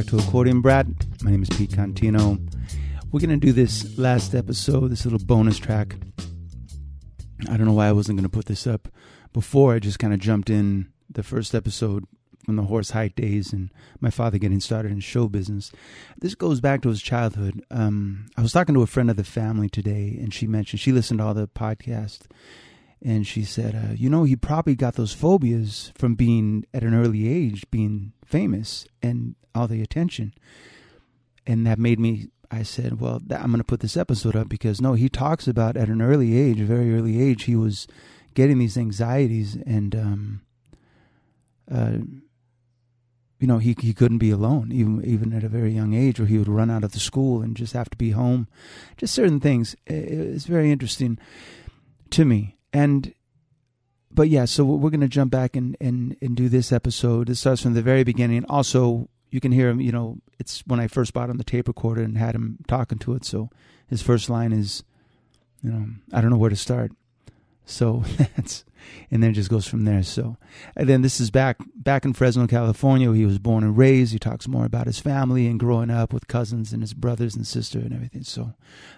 Back to Accordion Brat. My name is Pete Contino. We're going to do this last episode, this little bonus track. I don't know why I wasn't going to put this up before. I just kind of jumped in the first episode from the Horace Heidt days and my father getting started in show business. This goes back to his childhood. Um, I was talking to a friend of the family today, and she mentioned she listened to all the podcasts, and she said, uh, "You know, he probably got those phobias from being at an early age, being famous, and all the attention." And that made me. I said, "Well, I'm going to put this episode up because no, he talks about at an early age, very early age, he was getting these anxieties and." Um, uh, you know, he he couldn't be alone, even even at a very young age, or he would run out of the school and just have to be home. Just certain things. It's very interesting to me. And but yeah, so we're going to jump back and, and and do this episode. It starts from the very beginning. Also, you can hear him. You know, it's when I first bought him the tape recorder and had him talking to it. So his first line is, you know, I don't know where to start. So that's and then it just goes from there. So, and then this is back back in Fresno, California, where he was born and raised. He talks more about his family and growing up with cousins and his brothers and sister and everything. So,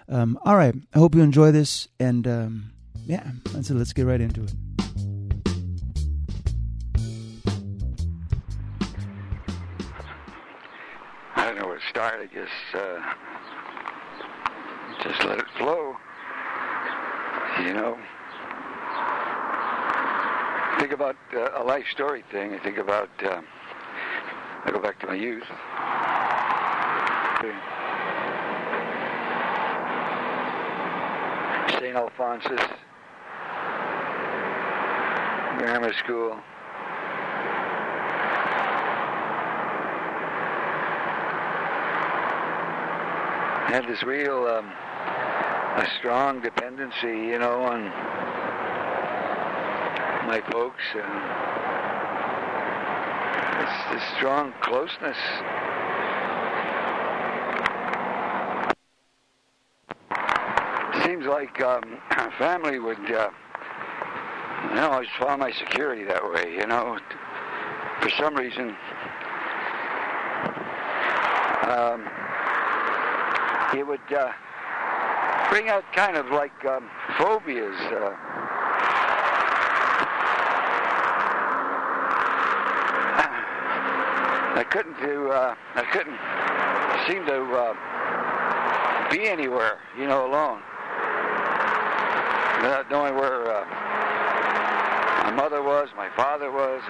um, all right, I hope you enjoy this, and um, yeah, so let's get right into it. I don't know where to start. I just uh, just let it flow. You know think about uh, a life story thing. I think about, uh, I go back to my youth. St. Alphonsus Grammar School. Had this real, um, a strong dependency, you know, on my folks. And it's this strong closeness. Seems like um, family would, uh, I always found my security that way, you know. For some reason, um, it would uh, bring out kind of like um, phobias. Uh, I couldn't do. Uh, I couldn't seem to uh, be anywhere, you know, alone, without knowing where uh, my mother was, my father was.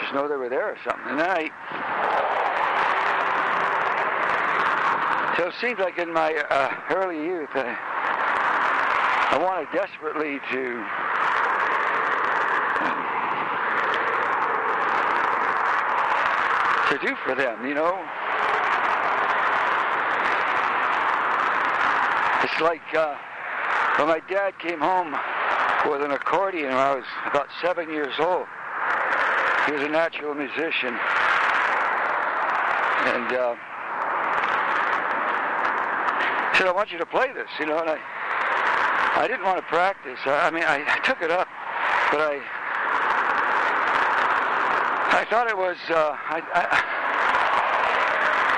just know they were there or something. And then I. So it seems like in my uh, early youth, I, I wanted desperately to to do for them, you know. It's like uh, when my dad came home with an accordion when I was about seven years old. He was a natural musician. And uh, said, I want you to play this, you know, and I I didn't want to practice. I, I mean, I, I took it up, but I I thought it was. Uh, I, I,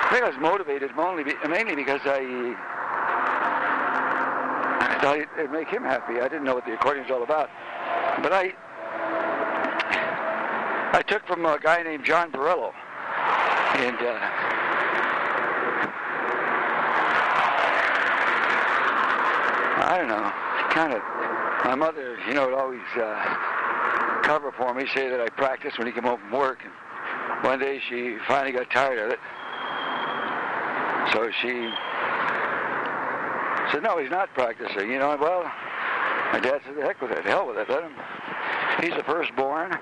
I, think I was motivated mainly, mainly because I, I thought it'd make him happy. I didn't know what the accordion was all about, but I I took from a guy named John Borello, and. Uh, I don't know. Kind of. My mother, you know, would always uh, cover for me, say that I practiced when he came home from work. And one day she finally got tired of it. So she said, no, he's not practicing. You know, well, my dad said, the heck with it. Hell with it. Let him. He's the firstborn.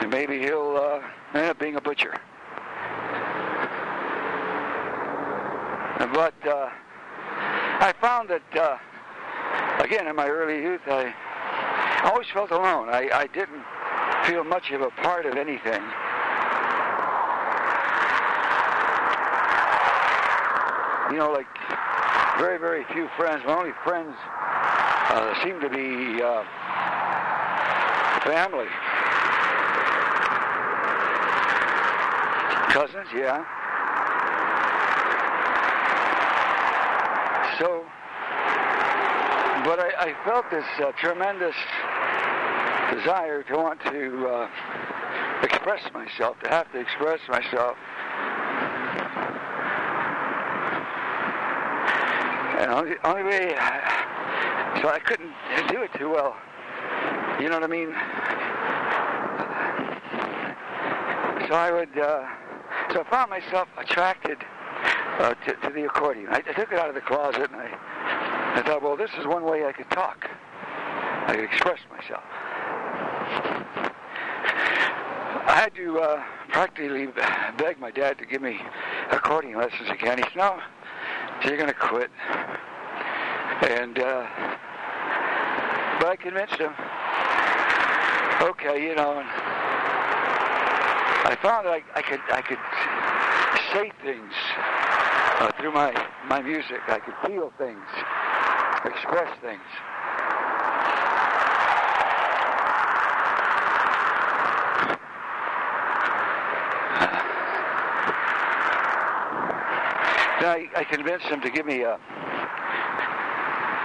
And maybe he'll uh, end up being a butcher. But uh, I found that, uh, again, in my early youth, I always felt alone. I, I didn't feel much of a part of anything. You know, like very, very few friends. My only friends uh, seem to be uh, family. Cousins, yeah. So, but I, I felt this uh, tremendous desire to want to uh, express myself, to have to express myself. And only, only way, so I couldn't do it too well. You know what I mean? So I would, uh, so I found myself attracted uh, to, to the accordion. I, I took it out of the closet and I, thought, well, this is one way I could talk. I could express myself. I had to uh, practically beg my dad to give me accordion lessons again. He said, no, you're going to quit. And, uh, but I convinced him, okay, you know, and I found that I, I could, I could say things uh, through my, my music. I could feel things, express things. I, I convinced him to give me a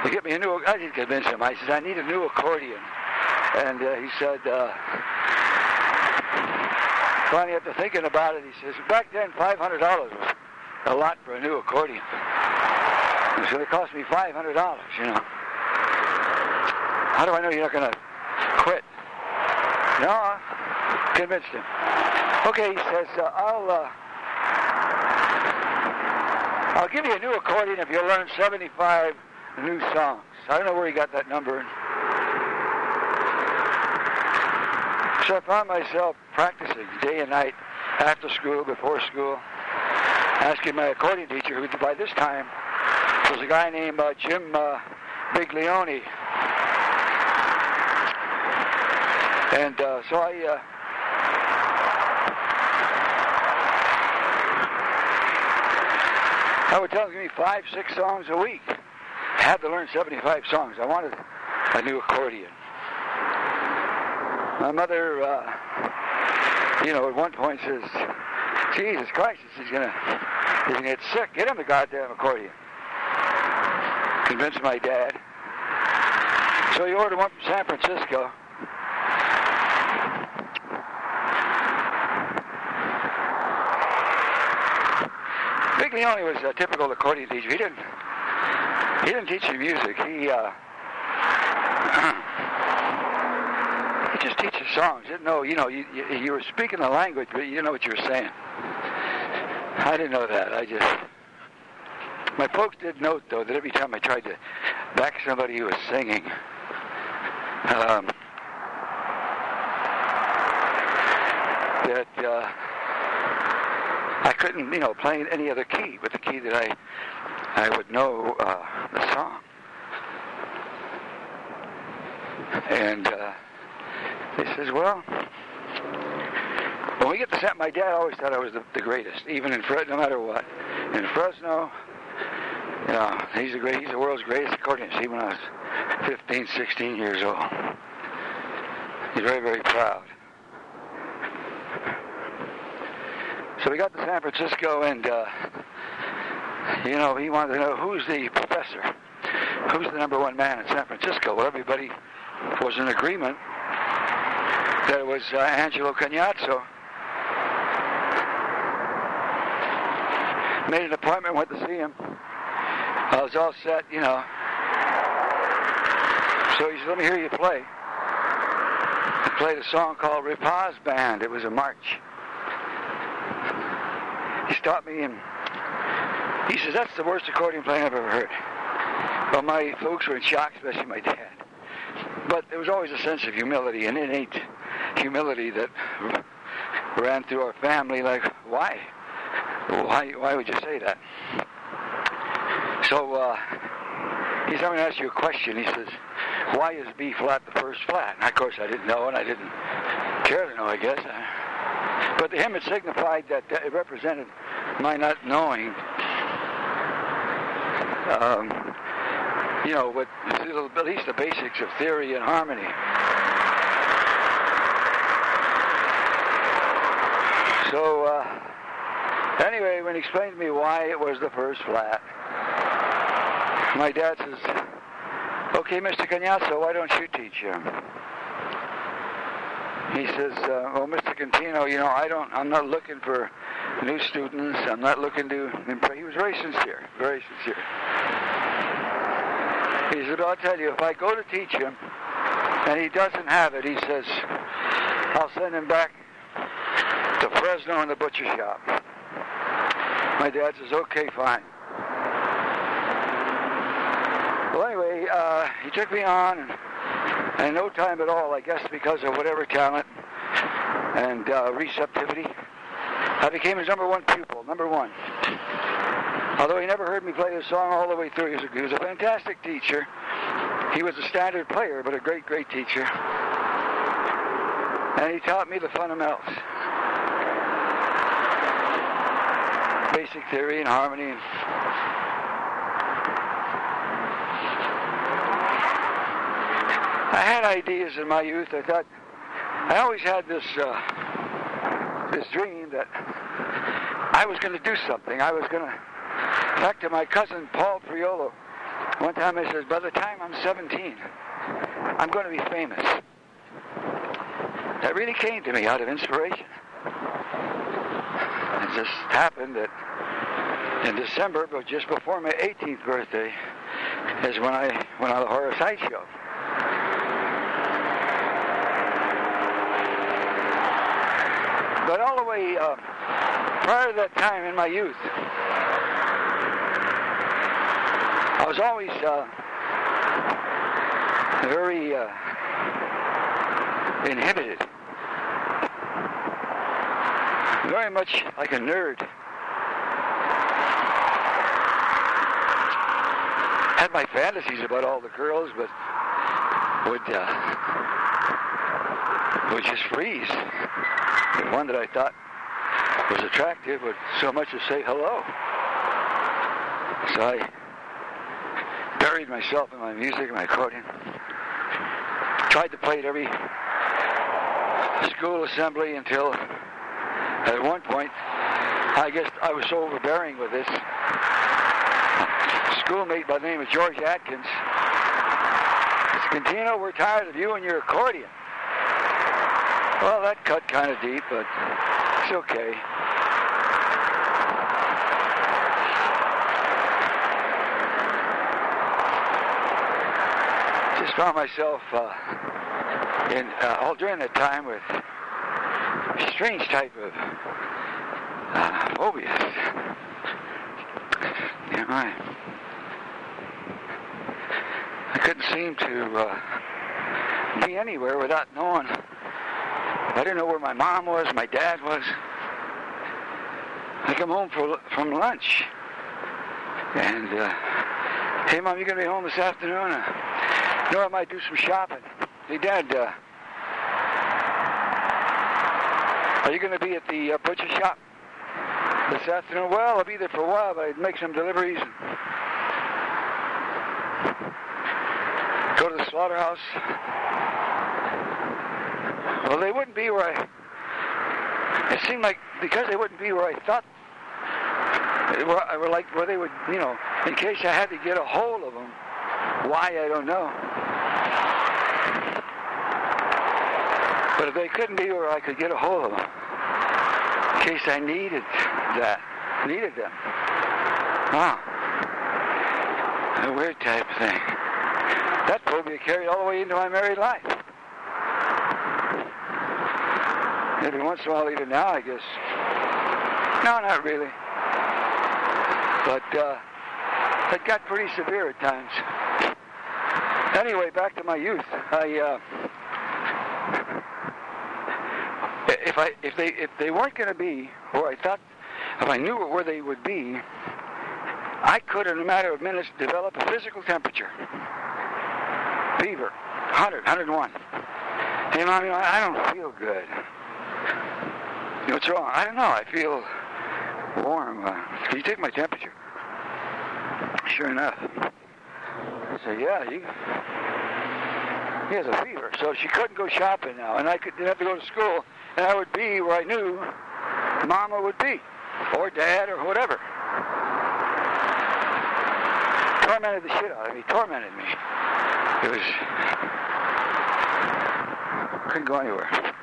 to get me a new. I didn't convince him. I said I need a new accordion, and uh, he said. Uh, finally, after thinking about it, he says, back then, five hundred dollars was a lot for a new accordion. It's going to cost me five hundred dollars. You know. How do I know you're not going to quit? No, convinced him. Okay, he says, uh, I'll. Uh, I'll give you a new accordion if you learn 75 new songs. I don't know where he got that number. So I found myself practicing day and night, after school, before school, asking my accordion teacher, who by this time was a guy named uh, Jim uh, Biglione. And uh, so I uh, I would tell him, give me five, six songs a week. I had to learn 75 songs. I wanted a new accordion. My mother, uh, you know, at one point says, Jesus Christ, he's gonna, he's gonna get sick. Get him the goddamn accordion. Convinced my dad. So he ordered one from San Francisco. Biglione was a typical accordion teacher. He didn't he didn't teach you music. He uh, he just teaches songs. You know, you know, you, you, you were speaking the language, but you didn't know what you were saying. I didn't know that. I just my folks did note though that every time I tried to back somebody who was singing, um, that. Uh, I couldn't, you know, play any other key but the key that I I would know uh, the song. And uh, he says, well, when we get to set, my dad always thought I was the, the greatest, even in Fresno, no matter what. In Fresno, you know, he's the great, he's the world's greatest accordionist. Even when I was 15, 16 years old. He's very, very proud. So we got to San Francisco, and uh, you know, he wanted to know who's the professor, who's the number one man in San Francisco. Well, everybody was in agreement that it was uh, Angelo Cagnazzo. Made an appointment, went to see him. I was all set, you know. So he said, "Let me hear you play." I played a song called Repasz Band. It was a march he stopped me and he says, that's the worst accordion playing I've ever heard. Well, my folks were in shock, especially my dad. But there was always a sense of humility, an innate humility that ran through our family. Like, why? Why? Why would you say that? So uh, he said, "I'm going to ask you a question." He says, "Why is B flat the first flat?" And of course, I didn't know, and I didn't care to know. I guess. But to him, it signified that it represented my not knowing, um, you know, what at least the basics of theory and harmony. So uh, Anyway, when he explained to me why it was the first flat, my dad says, okay, Mr. Cagnazzo, why don't you teach him? He says, uh, well, Mr. Contino, you know, I don't, I'm not looking for new students. I'm not looking to. He was very sincere, very sincere. He said, I'll tell you, if I go to teach him and he doesn't have it, he says, I'll send him back to Fresno in the butcher shop. My dad says, okay, fine. Well, uh, he took me on, and, no time at all, I guess because of whatever talent and uh, receptivity, I became his number one pupil, number one. Although he never heard me play his song all the way through, he was a, he was a fantastic teacher. He was a standard player, but a great, great teacher. And he taught me the fundamentals. Basic theory and harmony. And I had ideas in my youth. I thought I always had this uh, this dream that I was going to do something. I was going to. Back to my cousin Paul Priolo. One time I says, by the time I'm 17, I'm going to be famous. That really came to me out of inspiration. It just happened that in December, but just before my 18th birthday, is when I went on the Horace Heidt's show. But all the way uh, prior to that time in my youth, I was always uh, very uh, inhibited, very much like a nerd. Had my fantasies about all the girls, but would uh, would just freeze. One that I thought was attractive would so much as say hello. So I buried myself in my music, and my accordion. Tried to play at every school assembly until at one point, I guess I was so overbearing with this. Schoolmate by the name of George Atkins. Contino, we're tired of you and your accordion. Well, that cut kind of deep, but it's okay. Just found myself uh, in uh, all during that time with strange type of uh, phobias. Know, I, I couldn't seem to uh, be anywhere without knowing. I didn't know where my mom was, my dad was. I come home for, from lunch, and uh, hey, mom, you gonna be home this afternoon? Uh, no, I might do some shopping. Hey, Dad, uh, are you gonna be at the uh, butcher shop this afternoon? Well, I'll be there for a while, but I'd make some deliveries. Go to the slaughterhouse. Well, they wouldn't be where I. It seemed like because they wouldn't be where I thought. I were like where they would, you know, in case I had to get a hold of them. Why I don't know. But if they couldn't be where I could get a hold of them, in case I needed that, needed them. Wow. A weird type thing. That phobia carried all the way into my married life. Every once in a while, even now, I guess. No, not really. But uh, it got pretty severe at times. Anyway, back to my youth. I, uh, if I, if they, if they weren't going to be or I thought, if I knew where they would be, I could, in a matter of minutes, develop a physical temperature. Fever, 100, 101. Hey, mom, you I don't feel good. What's wrong? I don't know. I feel warm. Uh, can you take my temperature? Sure enough. I said, yeah, you, he has a fever. So she couldn't go shopping now, and I could, didn't have to go to school, and I would be where I knew Mama would be. or dad or whatever. Tormented the shit out of me. Tormented me. It was couldn't go anywhere.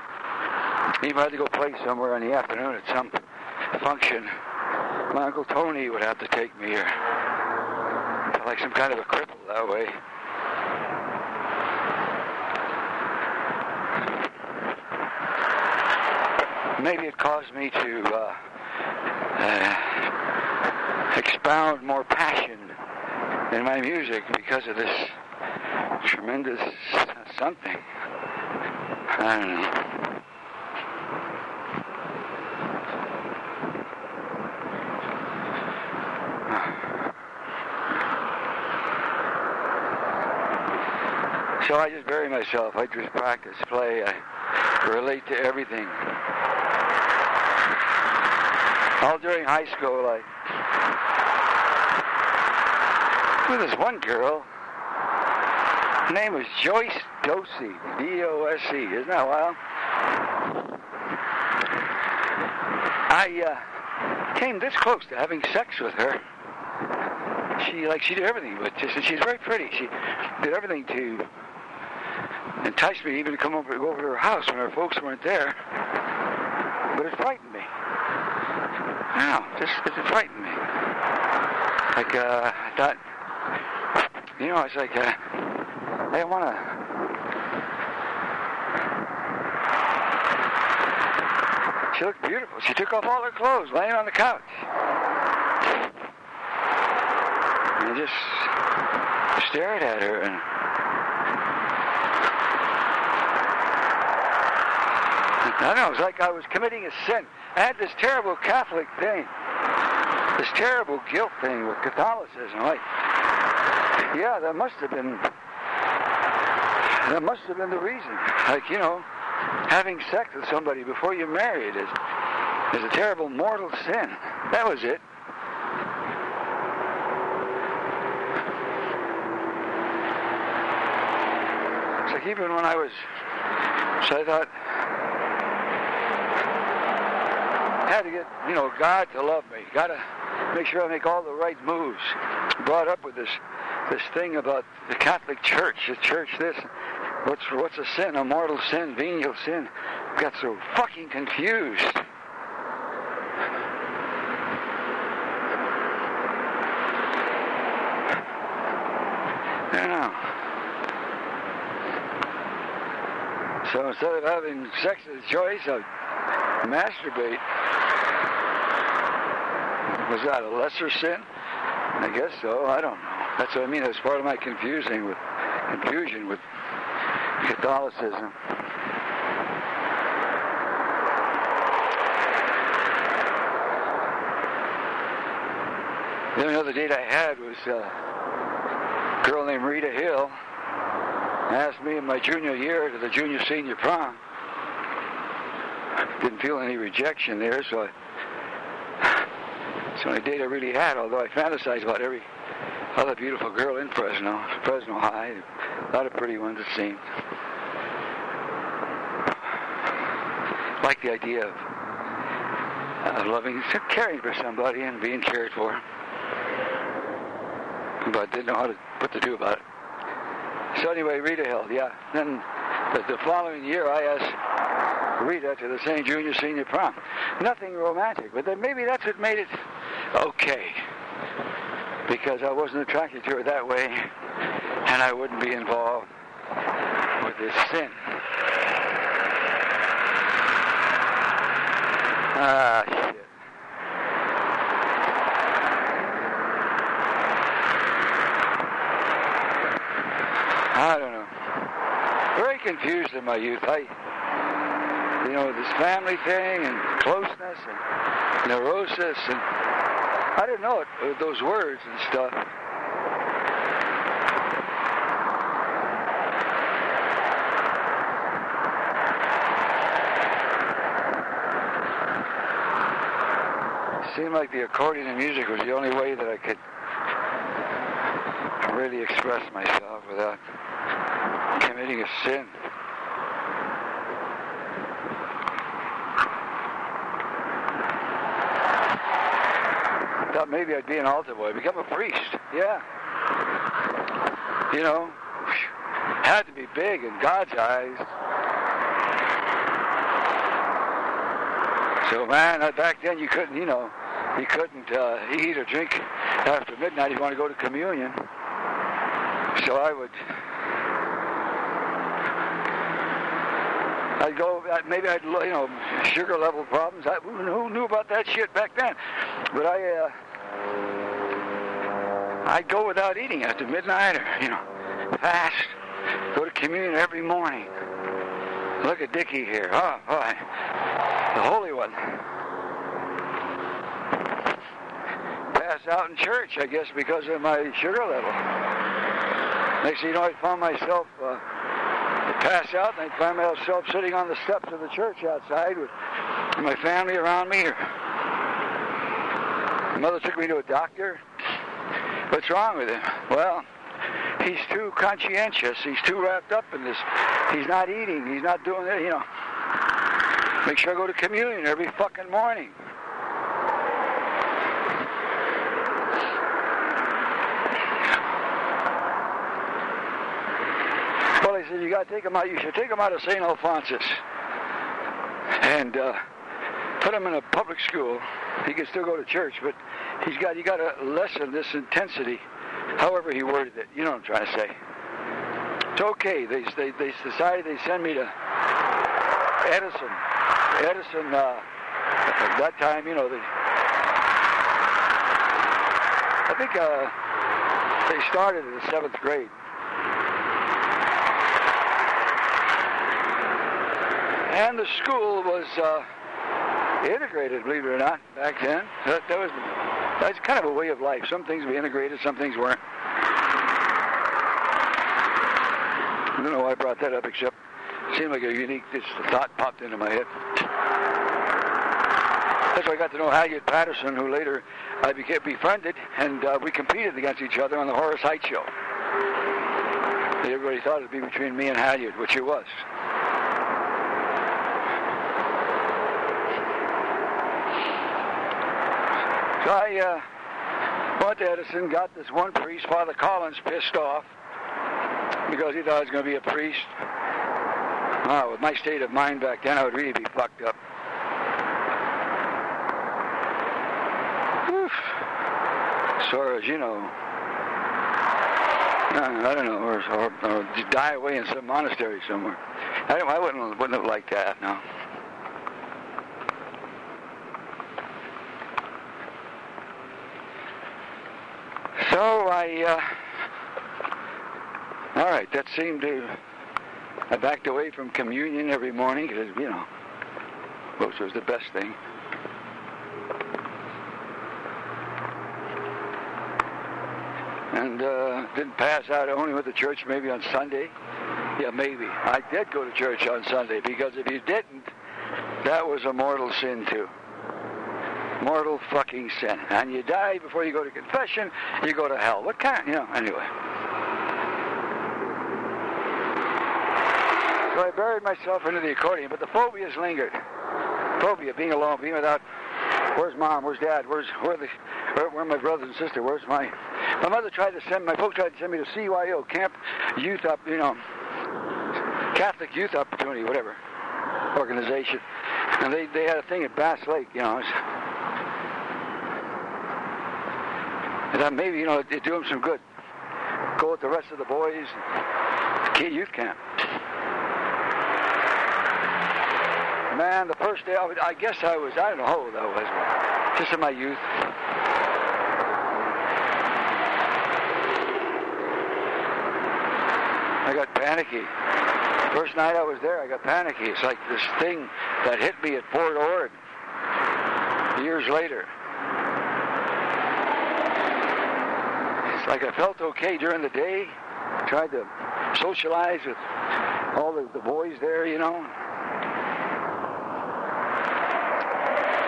Even had to go play somewhere in the afternoon at some function. My uncle Tony would have to take me here. Like some kind of a cripple that way. Maybe it caused me to uh, uh, expound more passion in my music because of this tremendous something. I don't know. So I just bury myself. I just practice, play, I relate to everything. All during high school, I with this one girl. Her name was Joyce Dosey, D-O-S-E. Isn't that wild? I uh, came this close to having sex with her. She like she did everything, but just she's very pretty. She did everything to entice me even to come over go over to her house when her folks weren't there. But it frightened me. Wow, just it frightened me. Like uh, I thought, you know, it's like uh, I don't want to. She looked beautiful. She took off all her clothes, laying on the couch. And I just stared at her and I know, it was like I was committing a sin. I had this terrible Catholic thing, this terrible guilt thing with Catholicism. Like, yeah, that must have been, that must have been the reason. Like, you know, having sex with somebody before you're married is, is a terrible mortal sin. That was it. It's like even when I was, so I thought, I had to get, you know, God to love me. Got to make sure I make all the right moves. Brought up with this, this thing about the Catholic Church, the church this. What's what's a sin? A mortal sin, venial sin. Got so fucking confused. Know. So instead of having sex as a choice, I masturbate. Was that a lesser sin? I guess so. I don't know. That's what I mean. That's part of my confusing with confusion with Catholicism. The only other date I had was uh, a girl named Rita Hill asked me in my junior year to the junior senior prom. Didn't feel any rejection there, so I, the only date I really had, although I fantasized about every other beautiful girl in Fresno, Fresno High. A lot of pretty ones, it seemed. Like the idea of, of loving, caring for somebody and being cared for. But didn't know how to, what to do about it. So anyway, Rita Hill, yeah. Then the, the following year, I asked Rita to the St. Junior Senior Prom. Nothing romantic, but then maybe that's what made it okay. Because I wasn't attracted to her that way, and I wouldn't be involved with this sin. Ah, shit. I don't know. Very confused in my youth. I, you know, this family thing and closeness and neurosis and I didn't know it, those words and stuff. It seemed like the accordion and music was the only way that I could really express myself without committing a sin. Thought maybe I'd be an altar boy, become a priest. Yeah. You know, had to be big in God's eyes. So man, uh, back then you couldn't, you know, you couldn't uh, eat or drink after midnight if you want to go to communion. So I would, I'd go, maybe I'd, you know, sugar level problems. I, who knew about that shit back then? But I, uh, I'd go without eating after midnight or, you know, fast. Go to communion every morning. Look at Dickie here. Oh, boy. The Holy One. Pass out in church, I guess, because of my sugar level. Next thing you know, I found myself uh, pass out, and I'd find myself sitting on the steps of the church outside with my family around me. Or mother took me to a doctor. What's wrong with him? Well, he's too conscientious. He's too wrapped up in this. He's not eating. He's not doing it. You know. Make sure I go to communion every fucking morning. Well, he said, you got to take him out. You should take him out of St. Alphonsus and uh, put him in a public school. He can still go to church, but he's got you got to lessen this intensity. However he worded it, you know what I'm trying to say. It's okay. They they they decided they send me to Edison. Edison. Uh, at that time, you know, they. I think uh, they started in the seventh grade. And the school was uh, integrated, believe it or not, back then. That, that was that's kind of a way of life. Some things were integrated, some things weren't. I don't know why I brought that up, except it seemed like a unique this thought popped into my head. That's why I got to know Halyard Patterson, who later I became befriended, and uh, we competed against each other on the Horace Heidt's show. Everybody thought it'd be between me and Halyard, which it was. So I uh, to Edison, got this one priest, Father Collins, pissed off because he thought I was going to be a priest. Oh, with my state of mind back then, I would really be fucked up. Oof. As far as, you know, I don't know, or, or, or die away in some monastery somewhere. I, I wouldn't, wouldn't have liked that, no. So I, uh, all right, that seemed to, I backed away from communion every morning because, you know, which was the best thing. And uh, didn't pass out. Only went to church maybe on Sunday. Yeah, maybe. I did go to church on Sunday because if you didn't, that was a mortal sin too mortal fucking sin. And you die before you go to confession, you go to hell. What kind? You know, anyway. So I buried myself into the accordion, but the phobias lingered. Phobia, being alone, being without. Where's mom? Where's dad? Where's where the where, where my brothers and sister? Where's my my mother tried to send my folks tried to send me to CYO Camp Youth Up, you know, Catholic Youth Opportunity, whatever organization, and they they had a thing at Bass Lake, you know. Thought maybe, you know, it'd do them some good. Go with the rest of the boys, kid youth camp. Man, the first day, I, I guess I was, I don't know how old I was, just in my youth. I got panicky. First night I was there, I got panicky. It's like this thing that hit me at Fort Ord years later. Like I felt okay during the day. Tried to socialize with all the, the boys there, you know.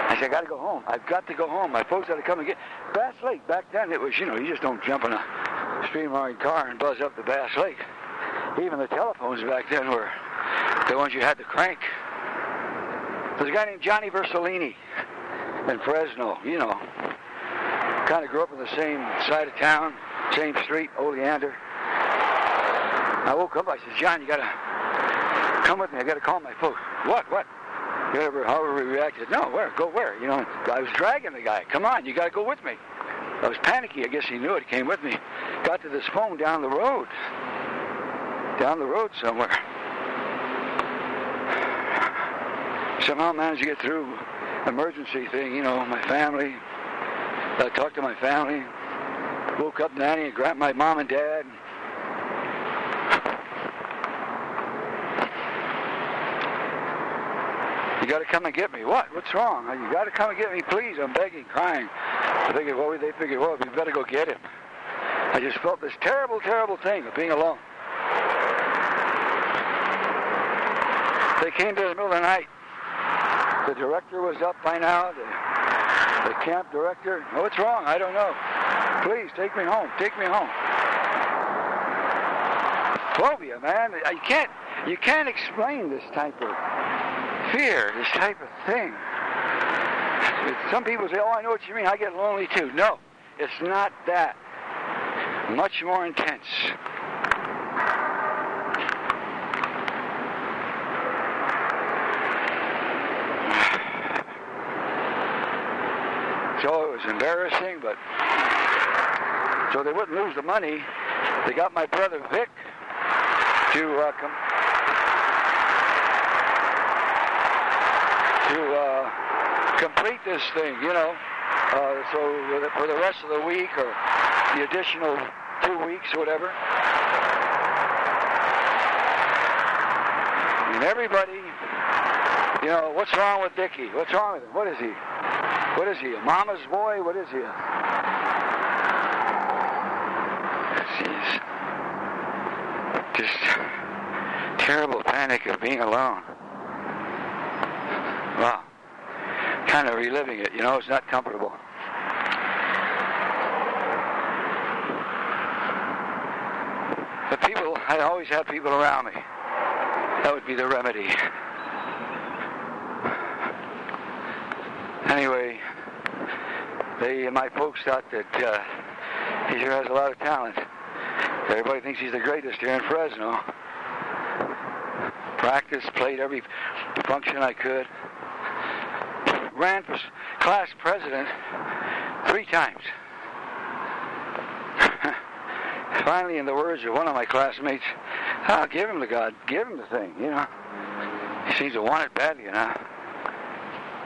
I said, I got to go home. I've got to go home. My folks had to come and get Bass Lake. Back then, it was, you know, you just don't jump in a streamline car and buzz up to Bass Lake. Even the telephones back then were the ones you had to crank. There's a guy named Johnny Versalini in Fresno, you know. kind of grew up in the same side of town, same street, Oleander. I woke up. I said, John, you gotta come with me. I gotta call my folks. What? What? Whatever, however he reacted. No, where? Go where? You know, I was dragging the guy. Come on, you gotta go with me. I was panicky. I guess he knew it. He came with me. Got to this phone down the road. Down the road somewhere. Somehow managed to get through emergency thing, you know, my family. I talked to my family. Woke up Nanny and grabbed my mom and dad. You got to come and get me. What? What's wrong? You got to come and get me, please. I'm begging, crying. I figured, well, they figured, well, we better go get him. I just felt this terrible, terrible thing of being alone. They came to the middle of the night. The director was up by now. The, the camp director. What's wrong? I don't know. Please take me home. Take me home. Phobia, man. You can't. You can't explain this type of fear, this type of thing. Some people say, "Oh, I know what you mean. I get lonely too." No, it's not that. Much more intense. So it was embarrassing, but so they wouldn't lose the money. They got my brother Vic to uh, come to uh, complete this thing, you know. Uh, so for the rest of the week or the additional two weeks whatever. And everybody, you know, what's wrong with Dickie? What's wrong with him? What is he? What is he? A mama's boy? What is he? Jeez. Just terrible panic of being alone. Wow. Kind of reliving it, you know, it's not comfortable. But people, I always have people around me. That would be the remedy. Anyway, they, my folks thought that uh, he sure has a lot of talent. Everybody thinks he's the greatest here in Fresno. Practiced, played every function I could. Ran for class president three times. Finally, in the words of one of my classmates, I'll give him the God, give him the thing, you know. He seems to want it badly, you know.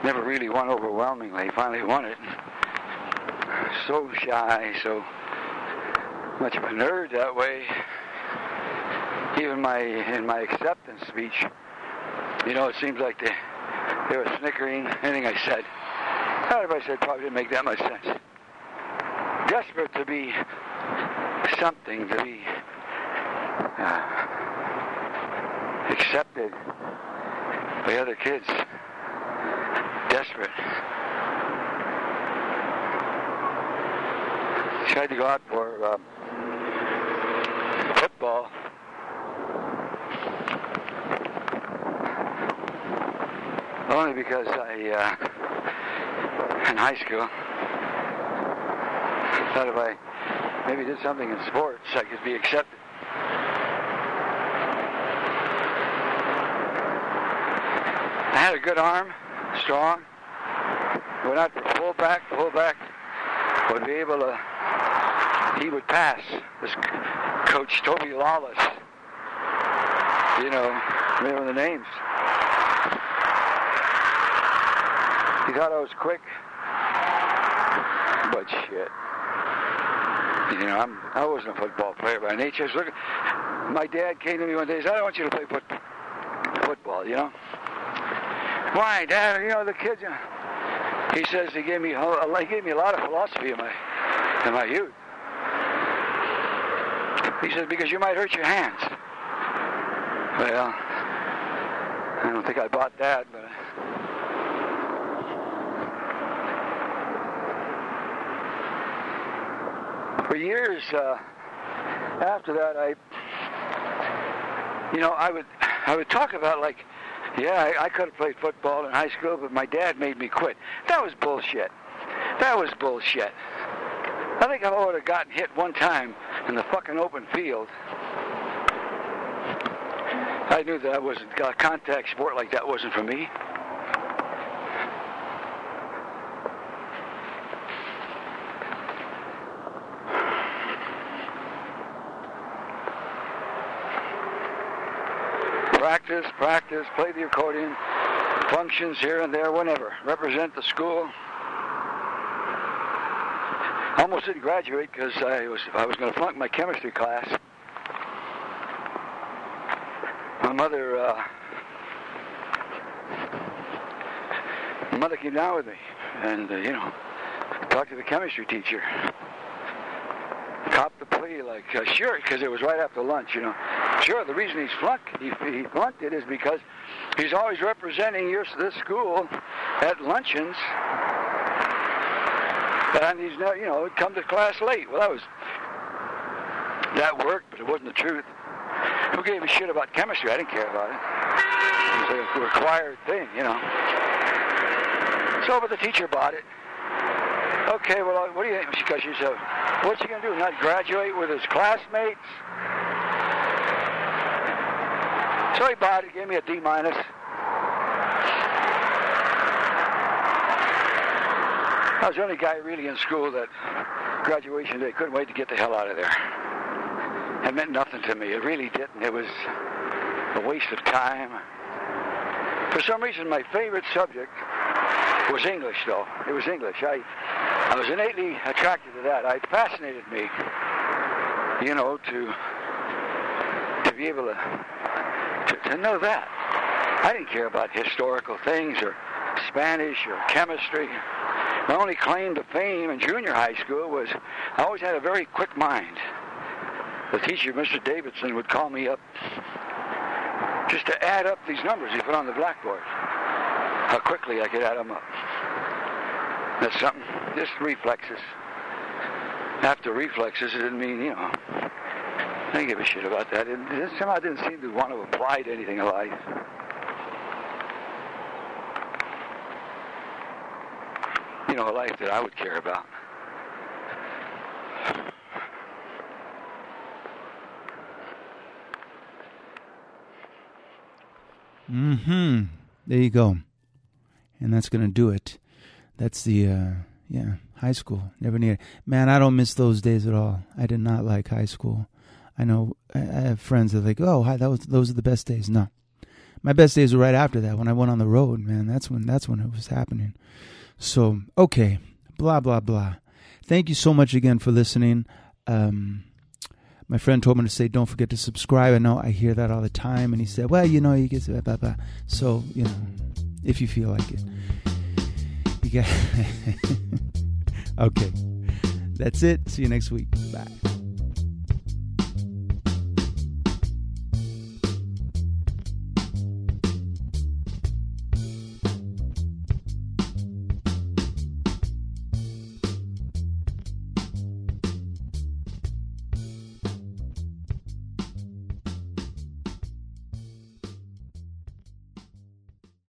Never really won overwhelmingly. He finally won it. So shy, so much of a nerd that way. Even my in my acceptance speech, you know, it seems like they they were snickering anything I said. Everybody said probably didn't make that much sense. Desperate to be something, to be uh, accepted by other kids. Desperate. Tried to go out for um, football. Only because I, uh, in high school, thought if I maybe did something in sports, I could be accepted. I had a good arm, strong. Went out for fullback. Fullback would be able to. He would pass. This coach Toby Lawless. You know, remember the names. He thought I was quick, but shit. You know, I'm, I wasn't a football player by nature. Was my dad came to me one day and said, I don't want you to play foot, football, you know. Why, Dad? You know, the kids, you know. He says he gave me, he gave me a lot of philosophy in my, in my youth. He says, because you might hurt your hands. Well, I don't think I bought that, but... For years uh, after that, I, you know, I would, I would talk about like, yeah, I, I could have played football in high school, but my dad made me quit. That was bullshit. That was bullshit. I think I would have gotten hit one time in the fucking open field. I knew that I wasn't a contact sport like that wasn't for me. Practice, practice, play the accordion, functions here and there, whenever. Represent the school. Almost didn't graduate because I was I was going to flunk my chemistry class. My mother, uh, my mother came down with me, and uh, you know, talked to the chemistry teacher. Copped the plea like, uh, sure, because it was right after lunch, you know. Sure, the reason he's flunked, he, he flunked it is because he's always representing your this school at luncheons, and he's not, you know, come to class late. Well, that was that worked, but it wasn't the truth. Who gave a shit about chemistry? I didn't care about it. It was a required thing, you know. So, but the teacher bought it. Okay, well, uh, what do you think? Because she said, what's he going to do? Not graduate with his classmates? Bought it, gave me a D minus. I was the only guy really in school that graduation day couldn't wait to get the hell out of there. It meant nothing to me. It really didn't. It was a waste of time. For some reason, my favorite subject was English, though. It was English. I, I was innately attracted to that. It fascinated me, you know, to to be able to, to to know that. I didn't care about historical things or Spanish or chemistry. My only claim to fame in junior high school was I always had a very quick mind. The teacher, Mr. Davidson, would call me up just to add up these numbers he put on the blackboard. How quickly I could add them up. That's something. Just reflexes. After reflexes, it didn't mean, you know, I didn't give a shit about that. It, it somehow didn't seem to want to apply to anything in life. You know, a life that I would care about. Hmm. There you go. And that's gonna do it. That's the uh, yeah high school. Never near. Man, I don't miss those days at all. I did not like high school. I know I have friends that are like, oh, hi, that was those are the best days. No, my best days were right after that when I went on the road. Man, that's when that's when it was happening. So okay, blah blah blah. Thank you so much again for listening. Um, my friend told me to say, don't forget to subscribe. I know I hear that all the time. And he said, well, you know, you get blah, blah, blah. So, you know, if you feel like it. You get. okay. That's it. See you next week. Bye.